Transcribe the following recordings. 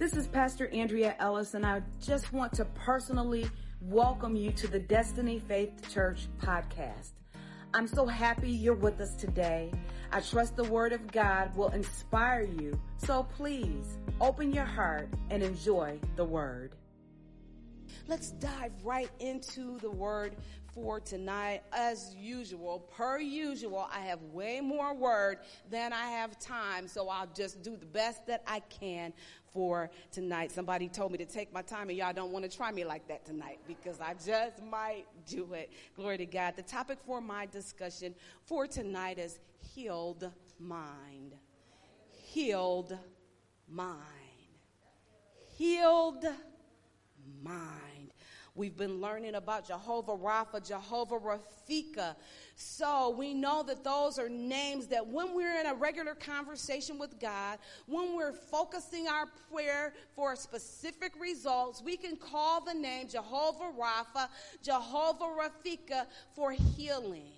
This is Pastor Andrea Ellis, and I just want to personally welcome you to the Destiny Faith Church podcast. I'm so happy you're with us today. I trust the Word of God will inspire you, so please open your heart and enjoy the Word. Let's dive right into the word for tonight. As usual, per usual, I have way more word than I have time, so I'll just do the best that I can for tonight. Somebody told me to take my time, and y'all don't want to try me like that tonight because I just might do it. Glory to God. The topic for my discussion for tonight is healed mind. Healed mind. Healed mind. We've been learning about Jehovah Rapha, Jehovah Rafika. So we know that those are names that when we're in a regular conversation with God, when we're focusing our prayer for specific results, we can call the name Jehovah Rapha, Jehovah Rafika for healing,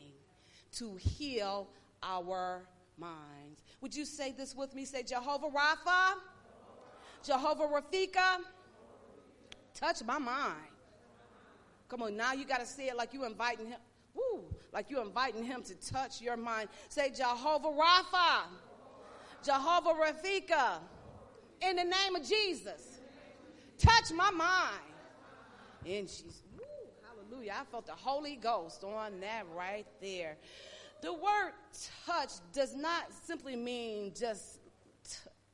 to heal our minds. Would you say this with me? Say Jehovah Rapha, Jehovah Rafika, touch my mind. Come on, now you got to say it like you inviting him. Woo, like you inviting him to touch your mind. Say Jehovah Rapha, Jehovah Rafika, in the name of Jesus. Touch my mind. And she's, woo, hallelujah. I felt the Holy Ghost on that right there. The word touch does not simply mean just,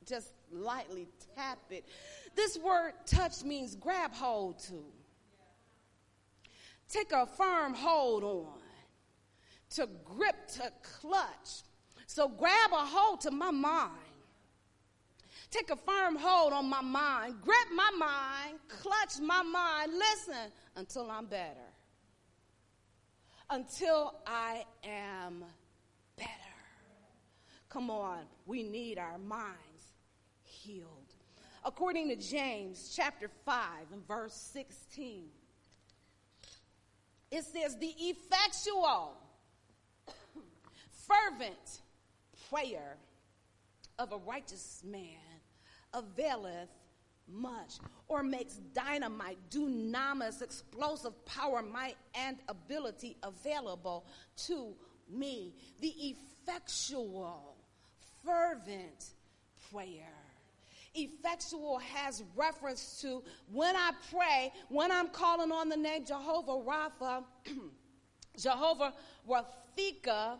just lightly tap it. This word touch means grab hold to take a firm hold on, to grip, to clutch. So grab a hold to my mind. Take a firm hold on my mind, grip my mind, clutch my mind, listen until I'm better. Until I am better. Come on, we need our minds healed. According to James chapter 5 and verse 16, it says, the effectual, fervent prayer of a righteous man availeth much or makes dynamite, dunamis, explosive power, might, and ability available to me. The effectual, fervent prayer effectual has reference to when I pray, when I'm calling on the name Jehovah Rapha, Jehovah Rafika,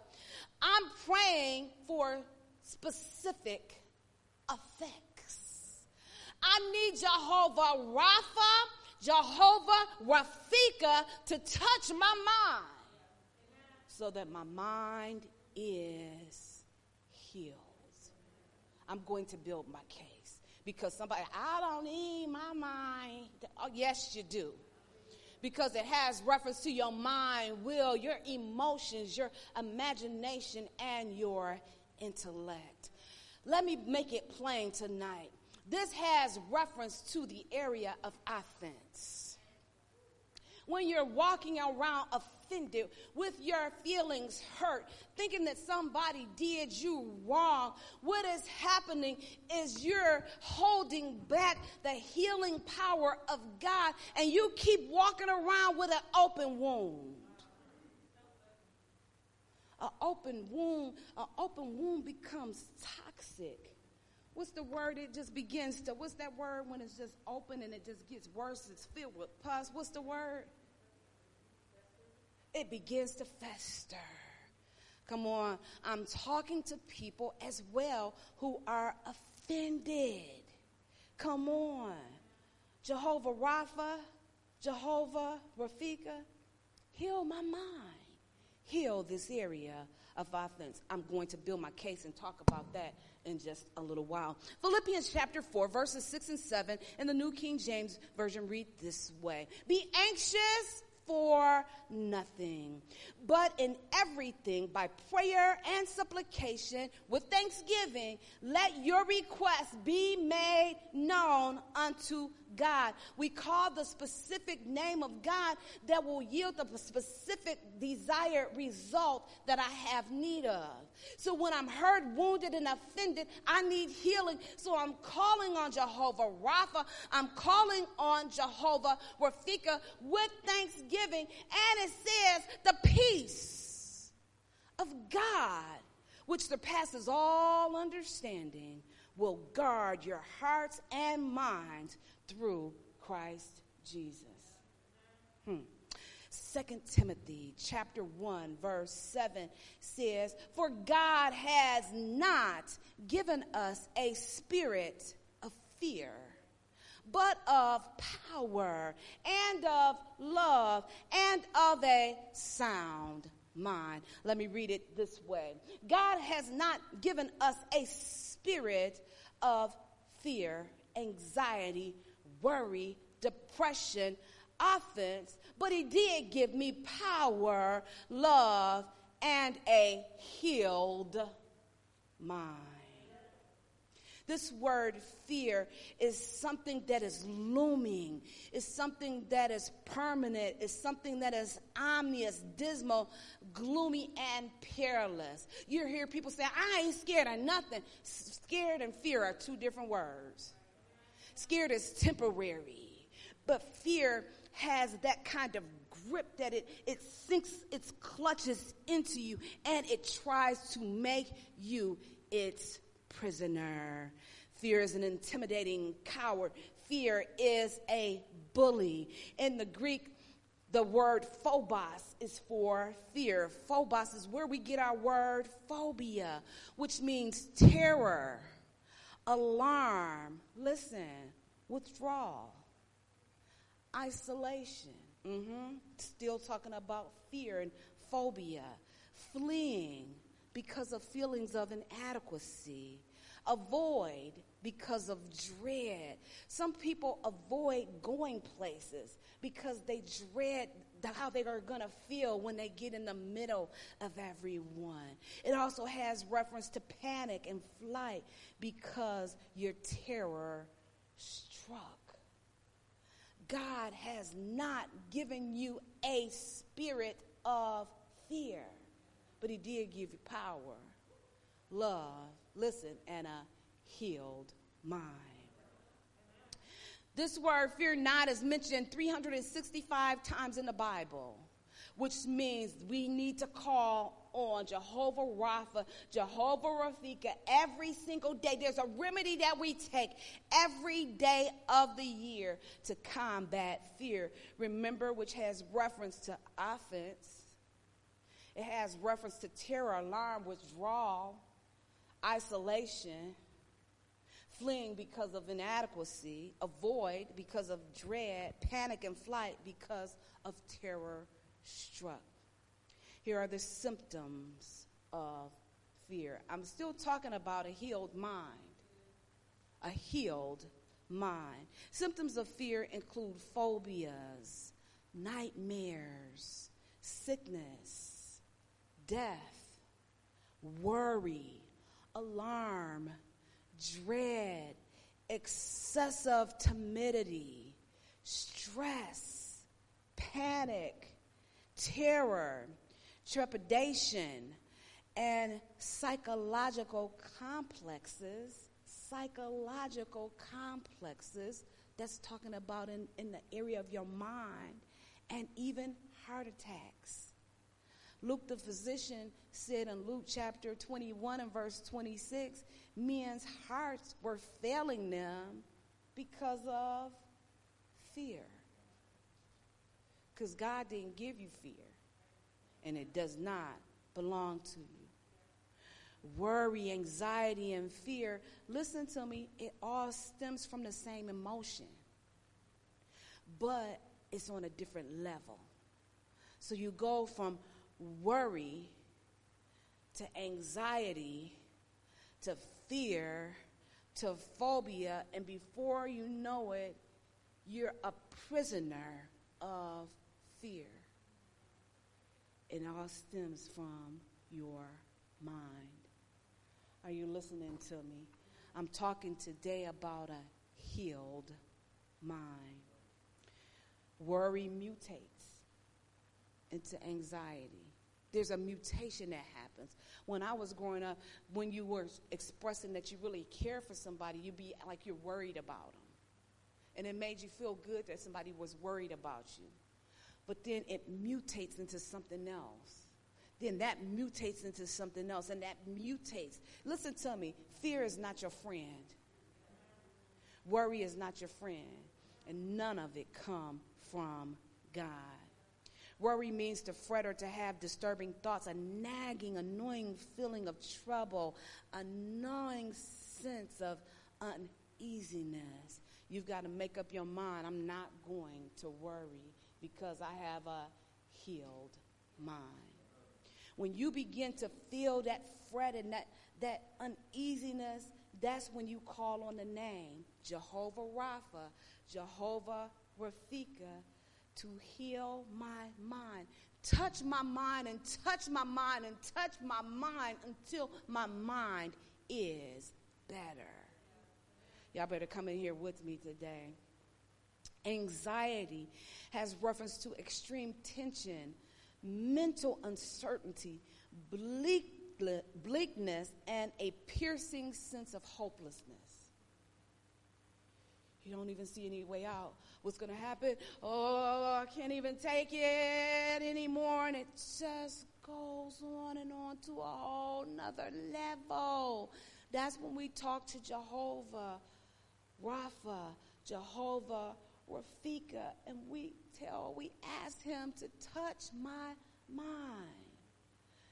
I'm praying for specific effects. I need Jehovah Rapha, Jehovah Rafika to touch my mind so that my mind is healed. I'm going to build my case because somebody, I don't need my mind. Oh, yes, you do. Because it has reference to your mind, will, your emotions, your imagination, and your intellect. Let me make it plain tonight. This has reference to the area of offense. When you're walking around offended, with your feelings hurt, thinking that somebody did you wrong. What is happening is you're holding back the healing power of God and you keep walking around with an open wound. An open wound, an open wound becomes toxic. What's the word? It just begins to, what's that word when it's just open and it just gets worse? It's filled with pus. What's the word? It begins to fester. Come on, I'm talking to people as well who are offended. Come on. Jehovah Rapha, Jehovah Rafika, heal my mind. Heal this area of offense. I'm going to build my case and talk about that in just a little while. Philippians chapter 4, verses 6 and 7 in the New King James Version read this way Be anxious for nothing, but in everything by prayer and supplication with thanksgiving, let your requests be made known unto God. We call the specific name of God that will yield the specific desired result that I have need of. So when I'm hurt, wounded, and offended, I need healing. So I'm calling on Jehovah Rapha. I'm calling on Jehovah Rafika with thanksgiving. And it says, the peace of God, which surpasses all understanding, will guard your hearts and minds through Christ Jesus. Hmm. 2 Timothy chapter 1 verse 7 says, "For God has not given us a spirit of fear, but of power and of love and of a sound mind." Let me read it this way. God has not given us a spirit of fear, anxiety, worry, depression, offense, but he did give me power, love, and a healed mind. This word fear is something that is looming, is something that is permanent, is something that is ominous, dismal, gloomy, and perilous. You hear people say, I ain't scared of nothing. Scared and fear are two different words. Scared is temporary, but fear has that kind of grip that it, it sinks its clutches into you and it tries to make you its prisoner. Fear is an intimidating coward. Fear is a bully. In the Greek, the word phobos is for fear. Phobos is where we get our word phobia, which means terror, alarm, listen, withdrawal isolation. Mm-hmm. Still talking about fear and phobia, fleeing because of feelings of inadequacy, avoid because of dread. Some people avoid going places because they dread how they are going to feel when they get in the middle of everyone. It also has reference to panic and flight because your terror struck. God has not given you a spirit of fear, but He did give you power, love, listen, and a healed mind. This word, fear not, is mentioned 365 times in the Bible, which means we need to call on Jehovah Rapha, Jehovah Rafika every single day. There's a remedy that we take every day of the year to combat fear. Remember, which has reference to offense, it has reference to terror, alarm, withdrawal, isolation. Fleeing because of inadequacy, avoid because of dread, panic and flight because of terror struck. Here are the symptoms of fear. I'm still talking about a healed mind. A healed mind. Symptoms of fear include phobias, nightmares, sickness, death, worry, alarm, dread, excessive timidity, stress, panic, terror, trepidation, and psychological complexes. Psychological complexes that's talking about in, in the area of your mind, and even heart attacks. Luke the physician said in Luke chapter 21 and verse 26 men's hearts were failing them because of fear. Because God didn't give you fear and it does not belong to you. Worry, anxiety, and fear, listen to me, it all stems from the same emotion, but it's on a different level. So you go from worry to anxiety to fear to phobia, and before you know it, you're a prisoner of fear. It all stems from your mind. Are you listening to me? I'm talking today about a healed mind. Worry mutates into anxiety. There's a mutation that happens. When I was growing up, when you were expressing that you really care for somebody, you'd be like you're worried about them. And it made you feel good that somebody was worried about you. But then it mutates into something else. Then that mutates into something else, and that mutates. Listen to me fear is not your friend, worry is not your friend, and none of it come from God. Worry means to fret or to have disturbing thoughts, a nagging, annoying feeling of trouble, a gnawing sense of uneasiness. You've got to make up your mind I'm not going to worry because I have a healed mind. When you begin to feel that fret and that, that uneasiness, that's when you call on the name Jehovah Rapha, Jehovah Rafika, to heal my mind. Touch my mind and touch my mind and touch my mind until my mind is better. Y'all better come in here with me today. Anxiety has reference to extreme tension, mental uncertainty, bleak, bleakness, and a piercing sense of hopelessness. You don't even see any way out. What's going to happen? Oh, I can't even take it anymore. And it just goes on and on to a whole nother level. That's when we talk to Jehovah Rapha, Jehovah Rafika, and we tell, we ask him to touch my mind.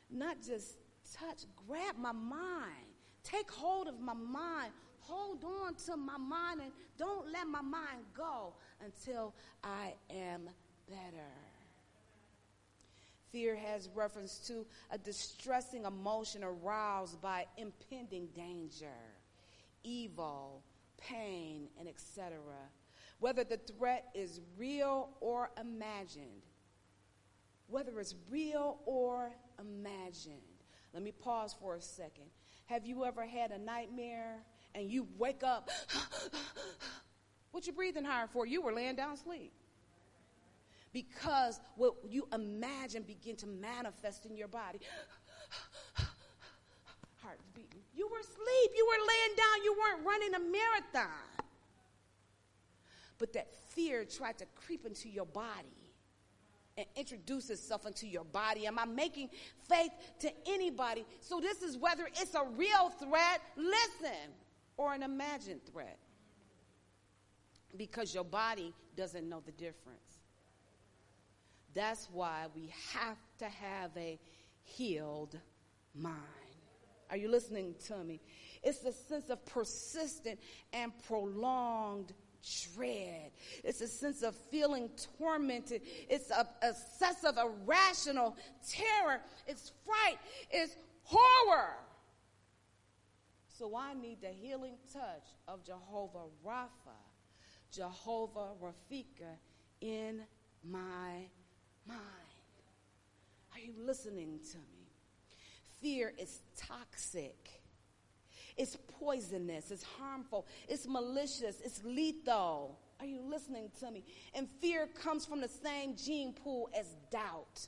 Not just touch, grab my mind. Take hold of my mind hold on to my mind and don't let my mind go until I am better. Fear has reference to a distressing emotion aroused by impending danger, evil, pain, and etc. Whether the threat is real or imagined. Whether it's real or imagined. Let me pause for a second. Have you ever had a nightmare and you wake up, what you breathing hard for? You were laying down asleep. Because what you imagine begin to manifest in your body. Heart beating. You were asleep. You were laying down. You weren't running a marathon. But that fear tried to creep into your body and introduce itself into your body? Am I making faith to anybody? So, this is whether it's a real threat. Listen, or an imagined threat because your body doesn't know the difference. That's why we have to have a healed mind. Are you listening to me? It's a sense of persistent and prolonged dread. It's a sense of feeling tormented. It's a, of irrational terror. It's fright. It's horror. So I need the healing touch of Jehovah Rapha, Jehovah Rafika in my mind. Are you listening to me? Fear is toxic. It's poisonous. It's harmful. It's malicious. It's lethal. Are you listening to me? And fear comes from the same gene pool as doubt.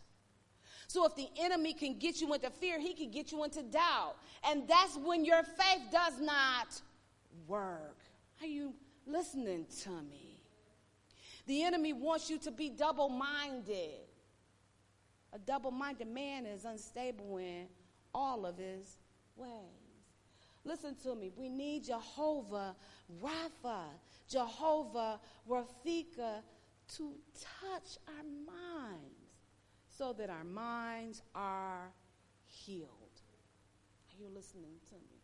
So if the enemy can get you into fear, he can get you into doubt. And that's when your faith does not work. Are you listening to me? The enemy wants you to be double minded. A double minded man is unstable in all of his ways. Listen to me. We need Jehovah Rapha, Jehovah Rafika to touch our minds so that our minds are healed. Are you listening to me?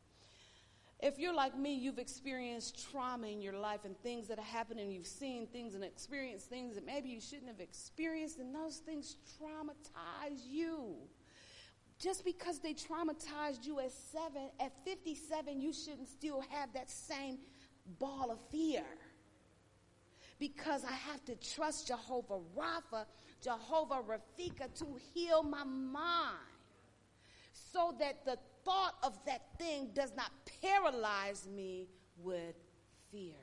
If you're like me, you've experienced trauma in your life and things that have happened, and you've seen things and experienced things that maybe you shouldn't have experienced, and those things traumatize you. Just because they traumatized you at seven, at 57, you shouldn't still have that same ball of fear. Because I have to trust Jehovah Rapha Jehovah Rafika to heal my mind so that the thought of that thing does not paralyze me with fear.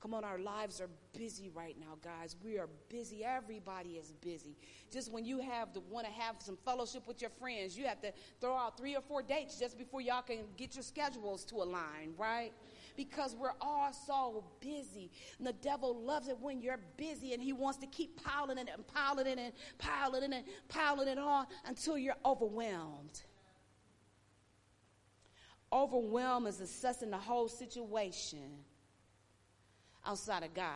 Come on, our lives are busy right now, guys. We are busy. Everybody is busy. Just when you have to want to have some fellowship with your friends, you have to throw out three or four dates just before y'all can get your schedules to align, right? Because we're all so busy. And the devil loves it when you're busy and he wants to keep piling it and piling it and piling it and piling it on until you're overwhelmed. Overwhelm is assessing the whole situation outside of God.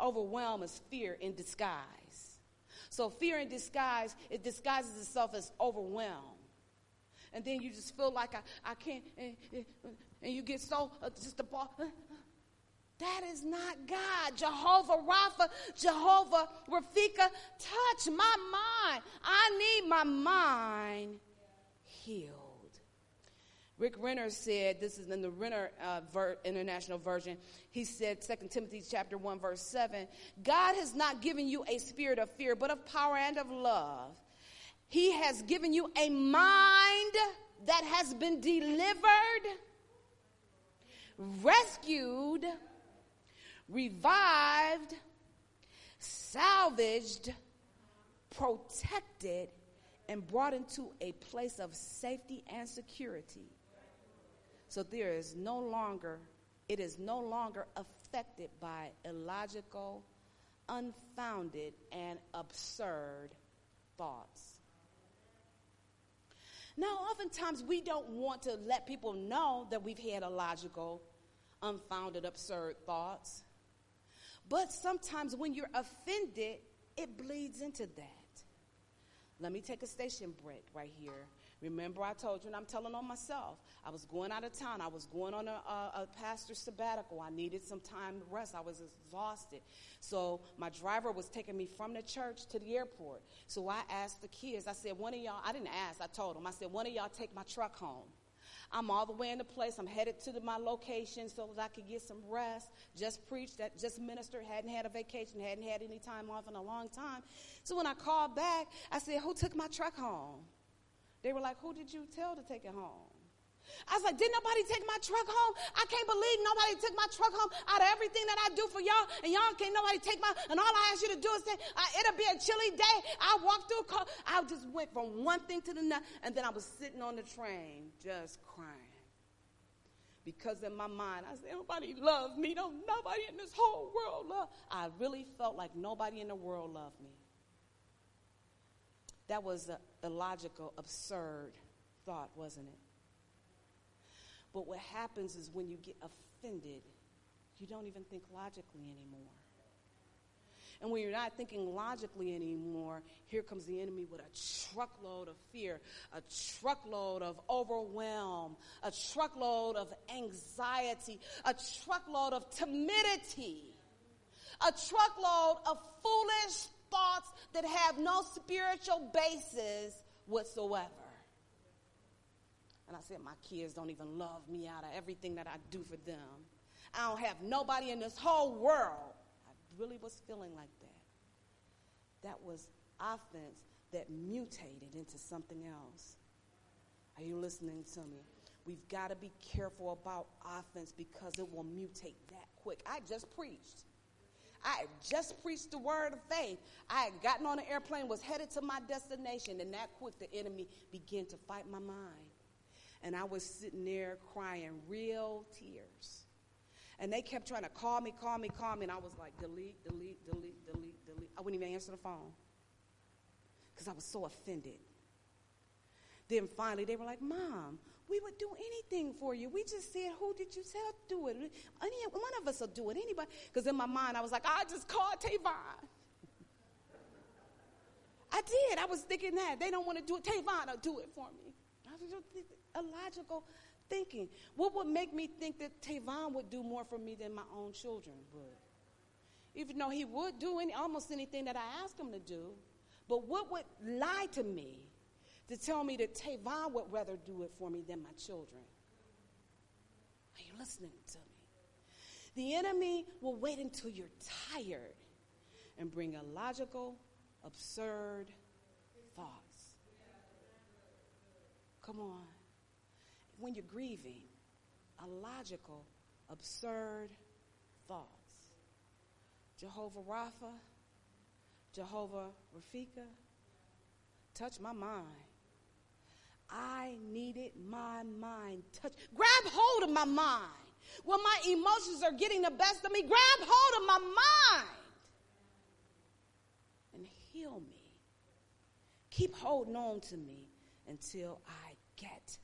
Overwhelm is fear in disguise. So fear in disguise, it disguises itself as overwhelm. And then you just feel like I, I can't, eh, eh, and, you get so uh, just a ball. That is not God. Jehovah Rapha, Jehovah Rafika, touch my mind. I need my mind healed. Rick Renner said, this is in the Renner uh, ver- International Version, he said, 2 Timothy chapter 1, verse 7, God has not given you a spirit of fear, but of power and of love. He has given you a mind that has been delivered, rescued, revived, salvaged, protected, and brought into a place of safety and security. So there is no longer, it is no longer affected by illogical, unfounded, and absurd thoughts. Now, oftentimes we don't want to let people know that we've had illogical, unfounded, absurd thoughts. But sometimes when you're offended, it bleeds into that. Let me take a station break right here Remember, I told you, and I'm telling on myself, I was going out of town. I was going on a, a, a pastor's sabbatical. I needed some time to rest. I was exhausted. So my driver was taking me from the church to the airport. So I asked the kids, I said, one of y'all, I didn't ask, I told them, I said, one of y'all take my truck home. I'm all the way in the place. I'm headed to the, my location so that I could get some rest. Just preached, that just ministered, hadn't had a vacation, hadn't had any time off in a long time. So when I called back, I said, Who took my truck home? They were like, Who did you tell to take it home? I was like, Did nobody take my truck home? I can't believe nobody took my truck home out of everything that I do for y'all, and y'all can't nobody take my, and all I ask you to do is say, uh, It'll be a chilly day. I walked through, car. I just went from one thing to the next, and then I was sitting on the train just crying. Because in my mind, I said, Nobody loves me. Don't nobody in this whole world love. I really felt like nobody in the world loved me. That was an illogical, absurd thought, wasn't it? But what happens is when you get offended, you don't even think logically anymore. And when you're not thinking logically anymore, here comes the enemy with a truckload of fear, a truckload of overwhelm, a truckload of anxiety, a truckload of timidity, a truckload of foolish thoughts that have no spiritual basis whatsoever. And I said, My kids don't even love me out of everything that I do for them. I don't have nobody in this whole world. I really was feeling like that. That was offense that mutated into something else. Are you listening to me? We've got to be careful about offense because it will mutate that quick. I just preached I had just preached the word of faith. I had gotten on an airplane, was headed to my destination, and that quick the enemy began to fight my mind. And I was sitting there crying real tears. And they kept trying to call me, call me, call me, and I was like, delete, delete, delete, delete, delete. I wouldn't even answer the phone because I was so offended. Then finally, they were like, Mom, we would do anything for you. We just said, who did you tell to do it? Any, one of us will do it. Anybody? Because in my mind, I was like, I just called Tavon. I did. I was thinking that. They don't want to do it. Tavon will do it for me. Illogical thinking. What would make me think that Tavon would do more for me than my own children would? Even though he would do any, almost anything that I asked him to do. But what would lie to me to tell me that Tavon would rather do it for me than my children. Are you listening to me? The enemy will wait until you're tired and bring illogical, absurd thoughts. Come on. When you're grieving, illogical, absurd thoughts. Jehovah Rapha, Jehovah Rafika, touch my mind. I needed my mind touched. Grab hold of my mind. When my emotions are getting the best of me, grab hold of my mind and heal me. Keep holding on to me until I get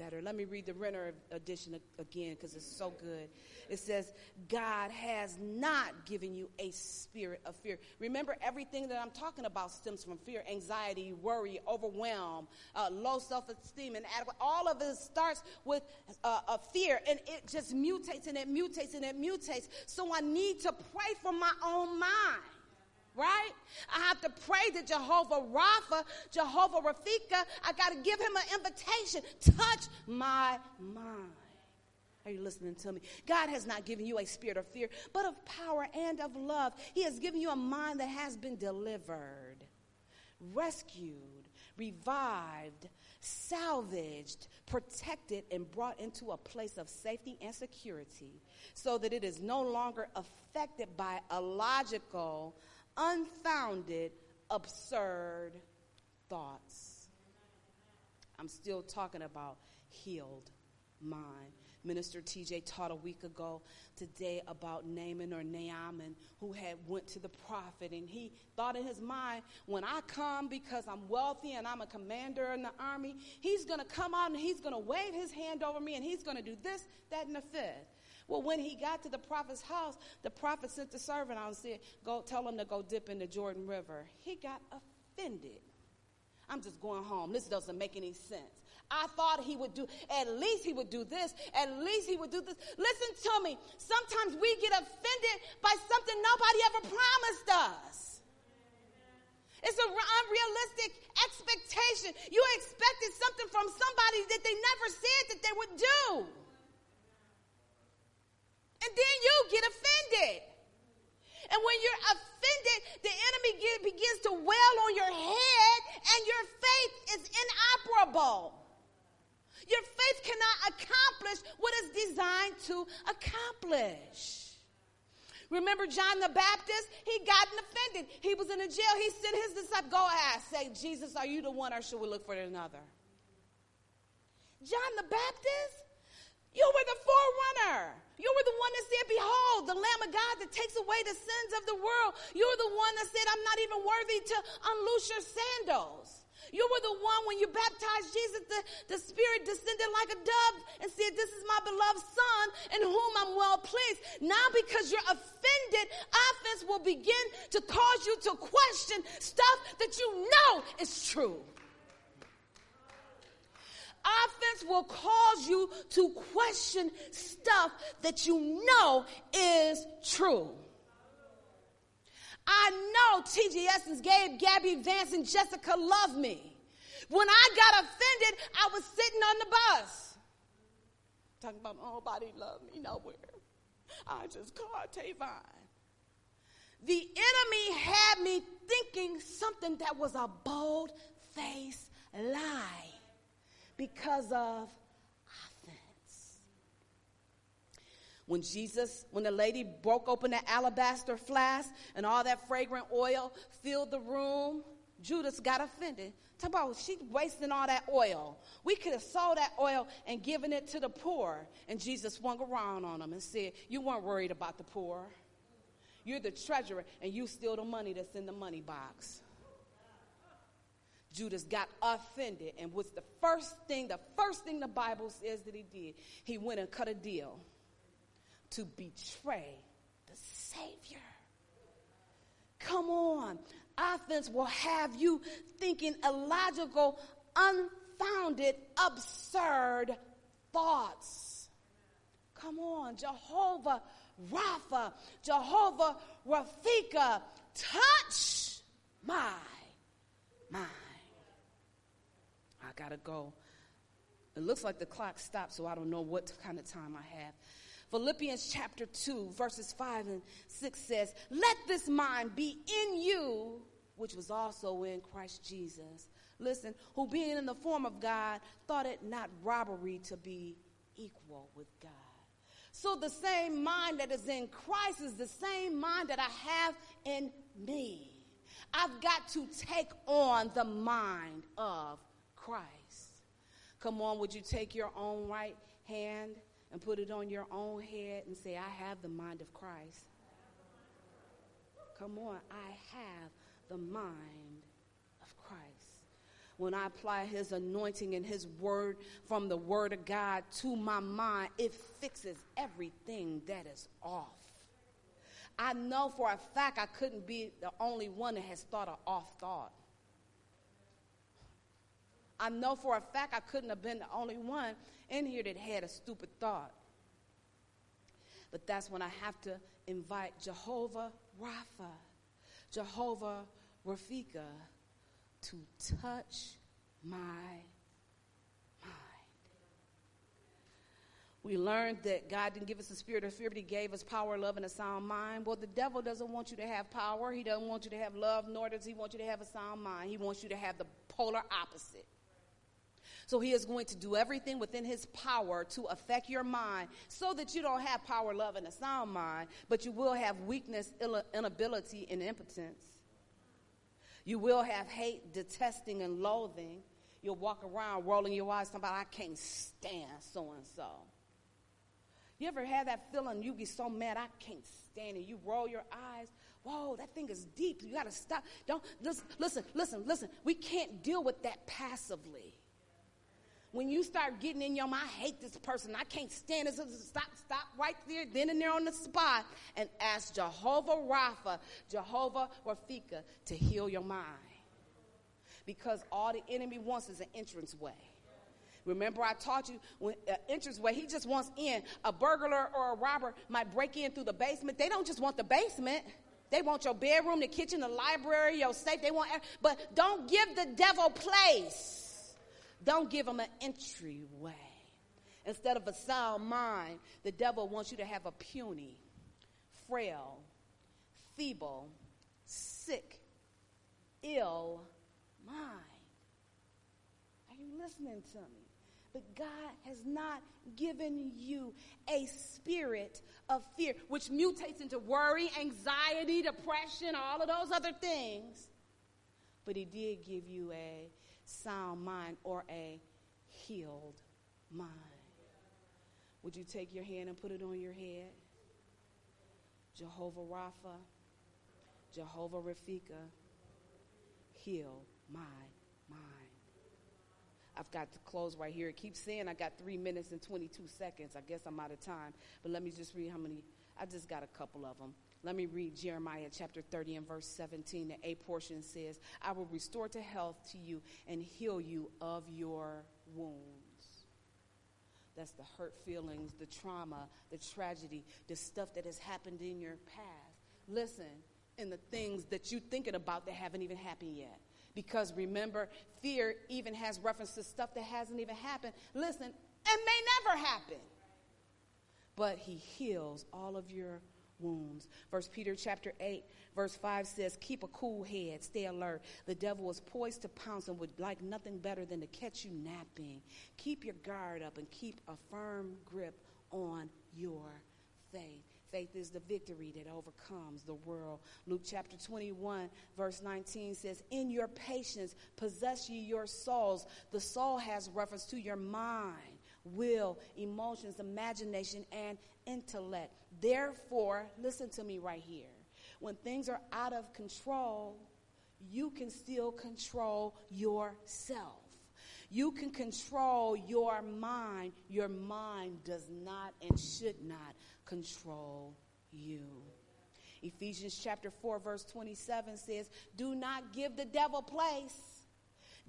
better. Let me read the Renner edition again because it's so good. It says, God has not given you a spirit of fear. Remember, everything that I'm talking about stems from fear, anxiety, worry, overwhelm, uh, low self esteem, and all of it starts with uh, a fear, and it just mutates and it mutates and it mutates. So I need to pray for my own mind right? I have to pray to Jehovah Rapha, Jehovah Rafika. I got to give him an invitation. Touch my mind. Are you listening to me? God has not given you a spirit of fear, but of power and of love. He has given you a mind that has been delivered, rescued, revived, salvaged, protected, and brought into a place of safety and security so that it is no longer affected by illogical, unfounded, absurd thoughts. I'm still talking about healed mind. Minister TJ taught a week ago today about Naaman or Naaman who had went to the prophet and he thought in his mind, when I come because I'm wealthy and I'm a commander in the army, he's going to come out and he's going to wave his hand over me and he's going to do this, that, and the fifth. Well, when he got to the prophet's house, the prophet sent the servant out and said, Go tell him to go dip in the Jordan River. He got offended. I'm just going home. This doesn't make any sense. I thought he would do, at least he would do this, at least he would do this. Listen to me. Sometimes we get offended by something nobody ever promised us. It's an unrealistic expectation. You expected something from somebody that they never said that they would do. And then you get offended. And when you're offended, the enemy get, begins to wail on your head, and your faith is inoperable. Your faith cannot accomplish what it's designed to accomplish. Remember John the Baptist? He got offended. He was in a jail. He sent his disciples, go ask, say, Jesus, are you the one or should we look for another? John the Baptist? You were the forerunner. You were the one that said, Behold, the Lamb of God that takes away the sins of the world. You were the one that said, I'm not even worthy to unloose your sandals. You were the one when you baptized Jesus, the, the Spirit descended like a dove and said, This is my beloved Son in whom I'm well pleased. Now, because you're offended, offense will begin to cause you to question stuff that you know is true. Offense will cause you to question stuff that you know is true. I know TG Essence, Gabe, Gabby Vance, and Jessica love me. When I got offended, I was sitting on the bus. Talking about nobody love me nowhere. I just called Tavon. The enemy had me thinking something that was a bold faced lie because of offense. When Jesus, when the lady broke open that alabaster flask and all that fragrant oil filled the room, Judas got offended. Talk about she wasting all that oil. We could have sold that oil and given it to the poor. And Jesus swung around on them and said, You weren't worried about the poor. You're the treasurer and you steal the money that's in the money box. Judas got offended and was the first thing, the first thing the Bible says that he did, he went and cut a deal to betray the Savior. Come on. Offense will have you thinking illogical, unfounded, absurd thoughts. Come on, Jehovah Rapha, Jehovah Rafika, touch my mind. I gotta go. It looks like the clock stopped, so I don't know what kind of time I have. Philippians chapter 2, verses 5 and 6 says, Let this mind be in you, which was also in Christ Jesus. Listen, who being in the form of God, thought it not robbery to be equal with God So the same mind that is in Christ is the same mind that I have in me. I've got to take on the mind of Christ. Come on, would you take your own right hand and put it on your own head and say, I have the mind of Christ? Come on, I have the mind of Christ. When I apply his anointing and his word from the word of God to my mind, it fixes everything that is off. I know for a fact I couldn't be the only one that has thought an off thought. I know for a fact I couldn't have been the only one in here that had a stupid thought. But that's when I have to invite Jehovah Rapha, Jehovah Rafika to touch my mind. We learned that God didn't give us a spirit of fear, but He gave us power, love, and a sound mind. Well, the devil doesn't want you to have power. He doesn't want you to have love, nor does he want you to have a sound mind. He wants you to have the polar opposite. So he is going to do everything within his power to affect your mind so that you don't have power, love, and a sound mind, but you will have weakness, inability, and impotence. You will have hate, detesting, and loathing. You'll walk around rolling your eyes, about, I can't stand so and so. You ever had that feeling you get so mad, I can't stand it? You roll your eyes. Whoa, that thing is deep. You got to stop. Don't listen, listen, listen, listen. We can't deal with that passively. When you start getting in your mind, I hate this person. I can't stand this. Stop, stop right there, then and there on the spot, and ask Jehovah Rapha, Jehovah Rafika to heal your mind. Because all the enemy wants is an entrance way. Remember, I taught you when uh, entranceway, he just wants in. A burglar or a robber might break in through the basement. They don't just want the basement. They want your bedroom, the kitchen, the library, your safe. They want, but don't give the devil place. Don't give him an entryway. Instead of a sound mind, the devil wants you to have a puny, frail, feeble, sick, ill mind. Are you listening to me? But God has not given you a spirit of fear, which mutates into worry, anxiety, depression, all of those other things. But He did give you a sound mind or a healed mind. Would you take your hand and put it on your head? Jehovah Rapha, Jehovah Rafika, heal my mind. I've got to close right here. It keeps saying I got three minutes and 22 seconds. I guess I'm out of time. But let me just read how many. I just got a couple of them. Let me read Jeremiah chapter 30 and verse 17. The A portion says, I will restore to health to you and heal you of your wounds. That's the hurt feelings, the trauma, the tragedy, the stuff that has happened in your past. Listen, and the things that you're thinking about that haven't even happened yet. Because remember, fear even has reference to stuff that hasn't even happened. Listen, it may never happen. But he heals all of your wounds. First Peter chapter 8, verse 5 says, Keep a cool head, stay alert. The devil is poised to pounce and would like nothing better than to catch you napping. Keep your guard up and keep a firm grip on your faith. Faith is the victory that overcomes the world. Luke chapter 21, verse 19 says, In your patience, possess ye your souls. The soul has reference to your mind, will, emotions, imagination, and intellect. Therefore, listen to me right here. When things are out of control, you can still control yourself. You can control your mind. Your mind does not and should not control you. Ephesians chapter 4, verse 27 says, Do not give the devil place.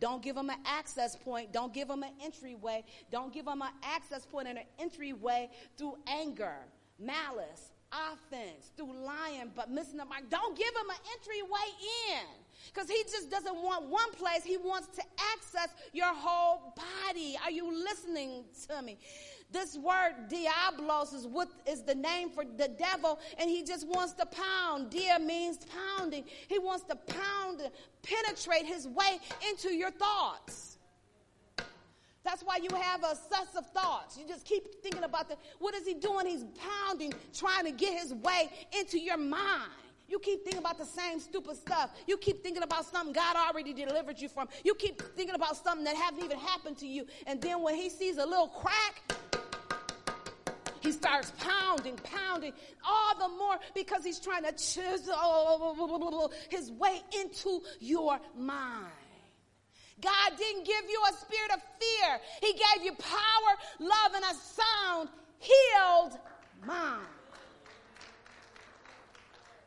Don't give him an access point. Don't give him an entryway. Don't give him an access point and an entryway through anger, malice, offense, through lying, but missing the mark. Don't give him an entryway in. Because he just doesn't want one place. He wants to access your whole body. Are you listening to me? This word diablos is what is the name for the devil, and he just wants to pound. Dia means pounding. He wants to pound, penetrate his way into your thoughts. That's why you have obsessive thoughts. You just keep thinking about the, what is he doing? He's pounding, trying to get his way into your mind. You keep thinking about the same stupid stuff. You keep thinking about something God already delivered you from. You keep thinking about something that hasn't even happened to you. And then when he sees a little crack, he starts pounding, pounding, all the more because he's trying to chisel his way into your mind. God didn't give you a spirit of fear. He gave you power, love, and a sound, healed mind.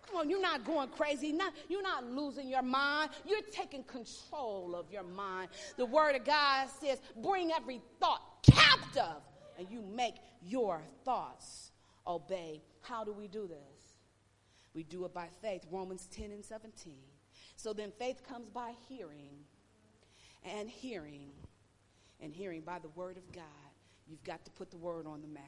Come on, you're not going crazy. Not, you're not losing your mind. You're taking control of your mind. The word of God says, bring every thought captive and you make your thoughts obey. How do we do this? We do it by faith. Romans 10 and 17. So then faith comes by hearing, and hearing, and hearing by the word of God. You've got to put the word on the matter.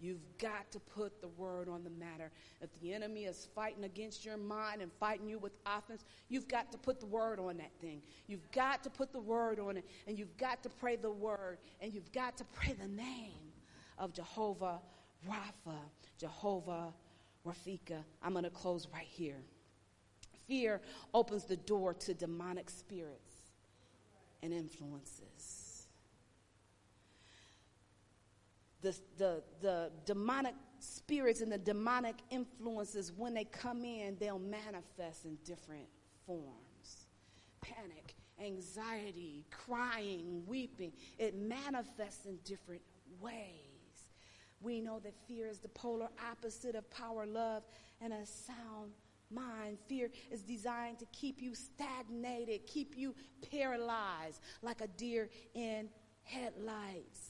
You've got to put the word on the matter. If the enemy is fighting against your mind and fighting you with offense, you've got to put the word on that thing. You've got to put the word on it, and you've got to pray the word, and you've got to pray the name of Jehovah Rapha, Jehovah Rafika. I'm going to close right here. Fear opens the door to demonic spirits and influences. The, the, the demonic spirits and the demonic influences, when they come in, they'll manifest in different forms. Panic, anxiety, crying, weeping, it manifests in different ways. We know that fear is the polar opposite of power, love, and a sound mind. Fear is designed to keep you stagnated, keep you paralyzed like a deer in headlights.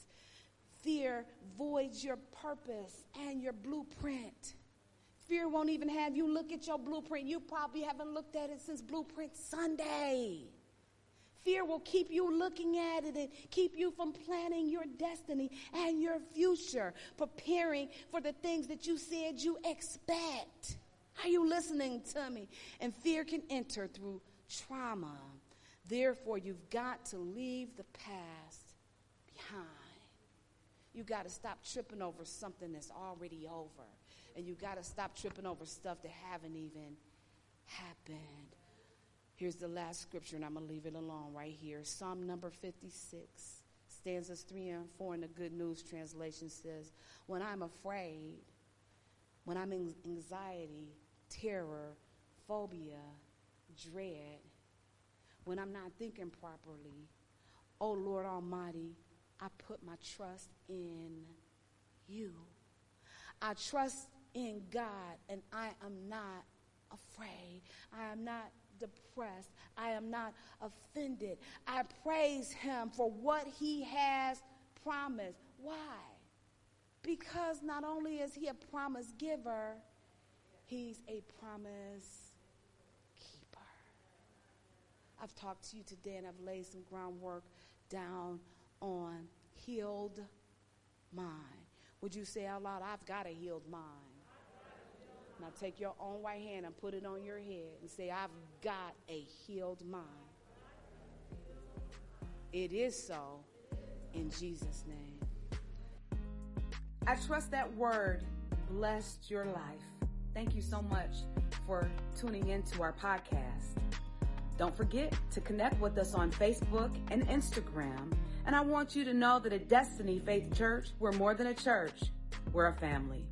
Fear voids your purpose and your blueprint. Fear won't even have you look at your blueprint. You probably haven't looked at it since Blueprint Sunday. Fear will keep you looking at it and keep you from planning your destiny and your future, preparing for the things that you said you expect. Are you listening to me? And fear can enter through trauma. Therefore, you've got to leave the past behind. You got to stop tripping over something that's already over. And you got to stop tripping over stuff that haven't even happened. Here's the last scripture, and I'm going to leave it alone right here. Psalm number 56, stanzas 3 and 4 in the Good News translation says, When I'm afraid, when I'm in anxiety, terror, phobia, dread, when I'm not thinking properly, oh Lord Almighty, I put my trust in you. I trust in God and I am not afraid. I am not depressed. I am not offended. I praise Him for what He has promised. Why? Because not only is He a promise giver, He's a promise keeper. I've talked to you today and I've laid some groundwork down on healed mind. Would you say out loud, I've got a healed mind? Now take your own right hand and put it on your head and say, I've got a healed mind. It is so in Jesus' name. I trust that word blessed your life. Thank you so much for tuning into our podcast. Don't forget to connect with us on Facebook and Instagram and I want you to know that at Destiny Faith Church, we're more than a church, we're a family.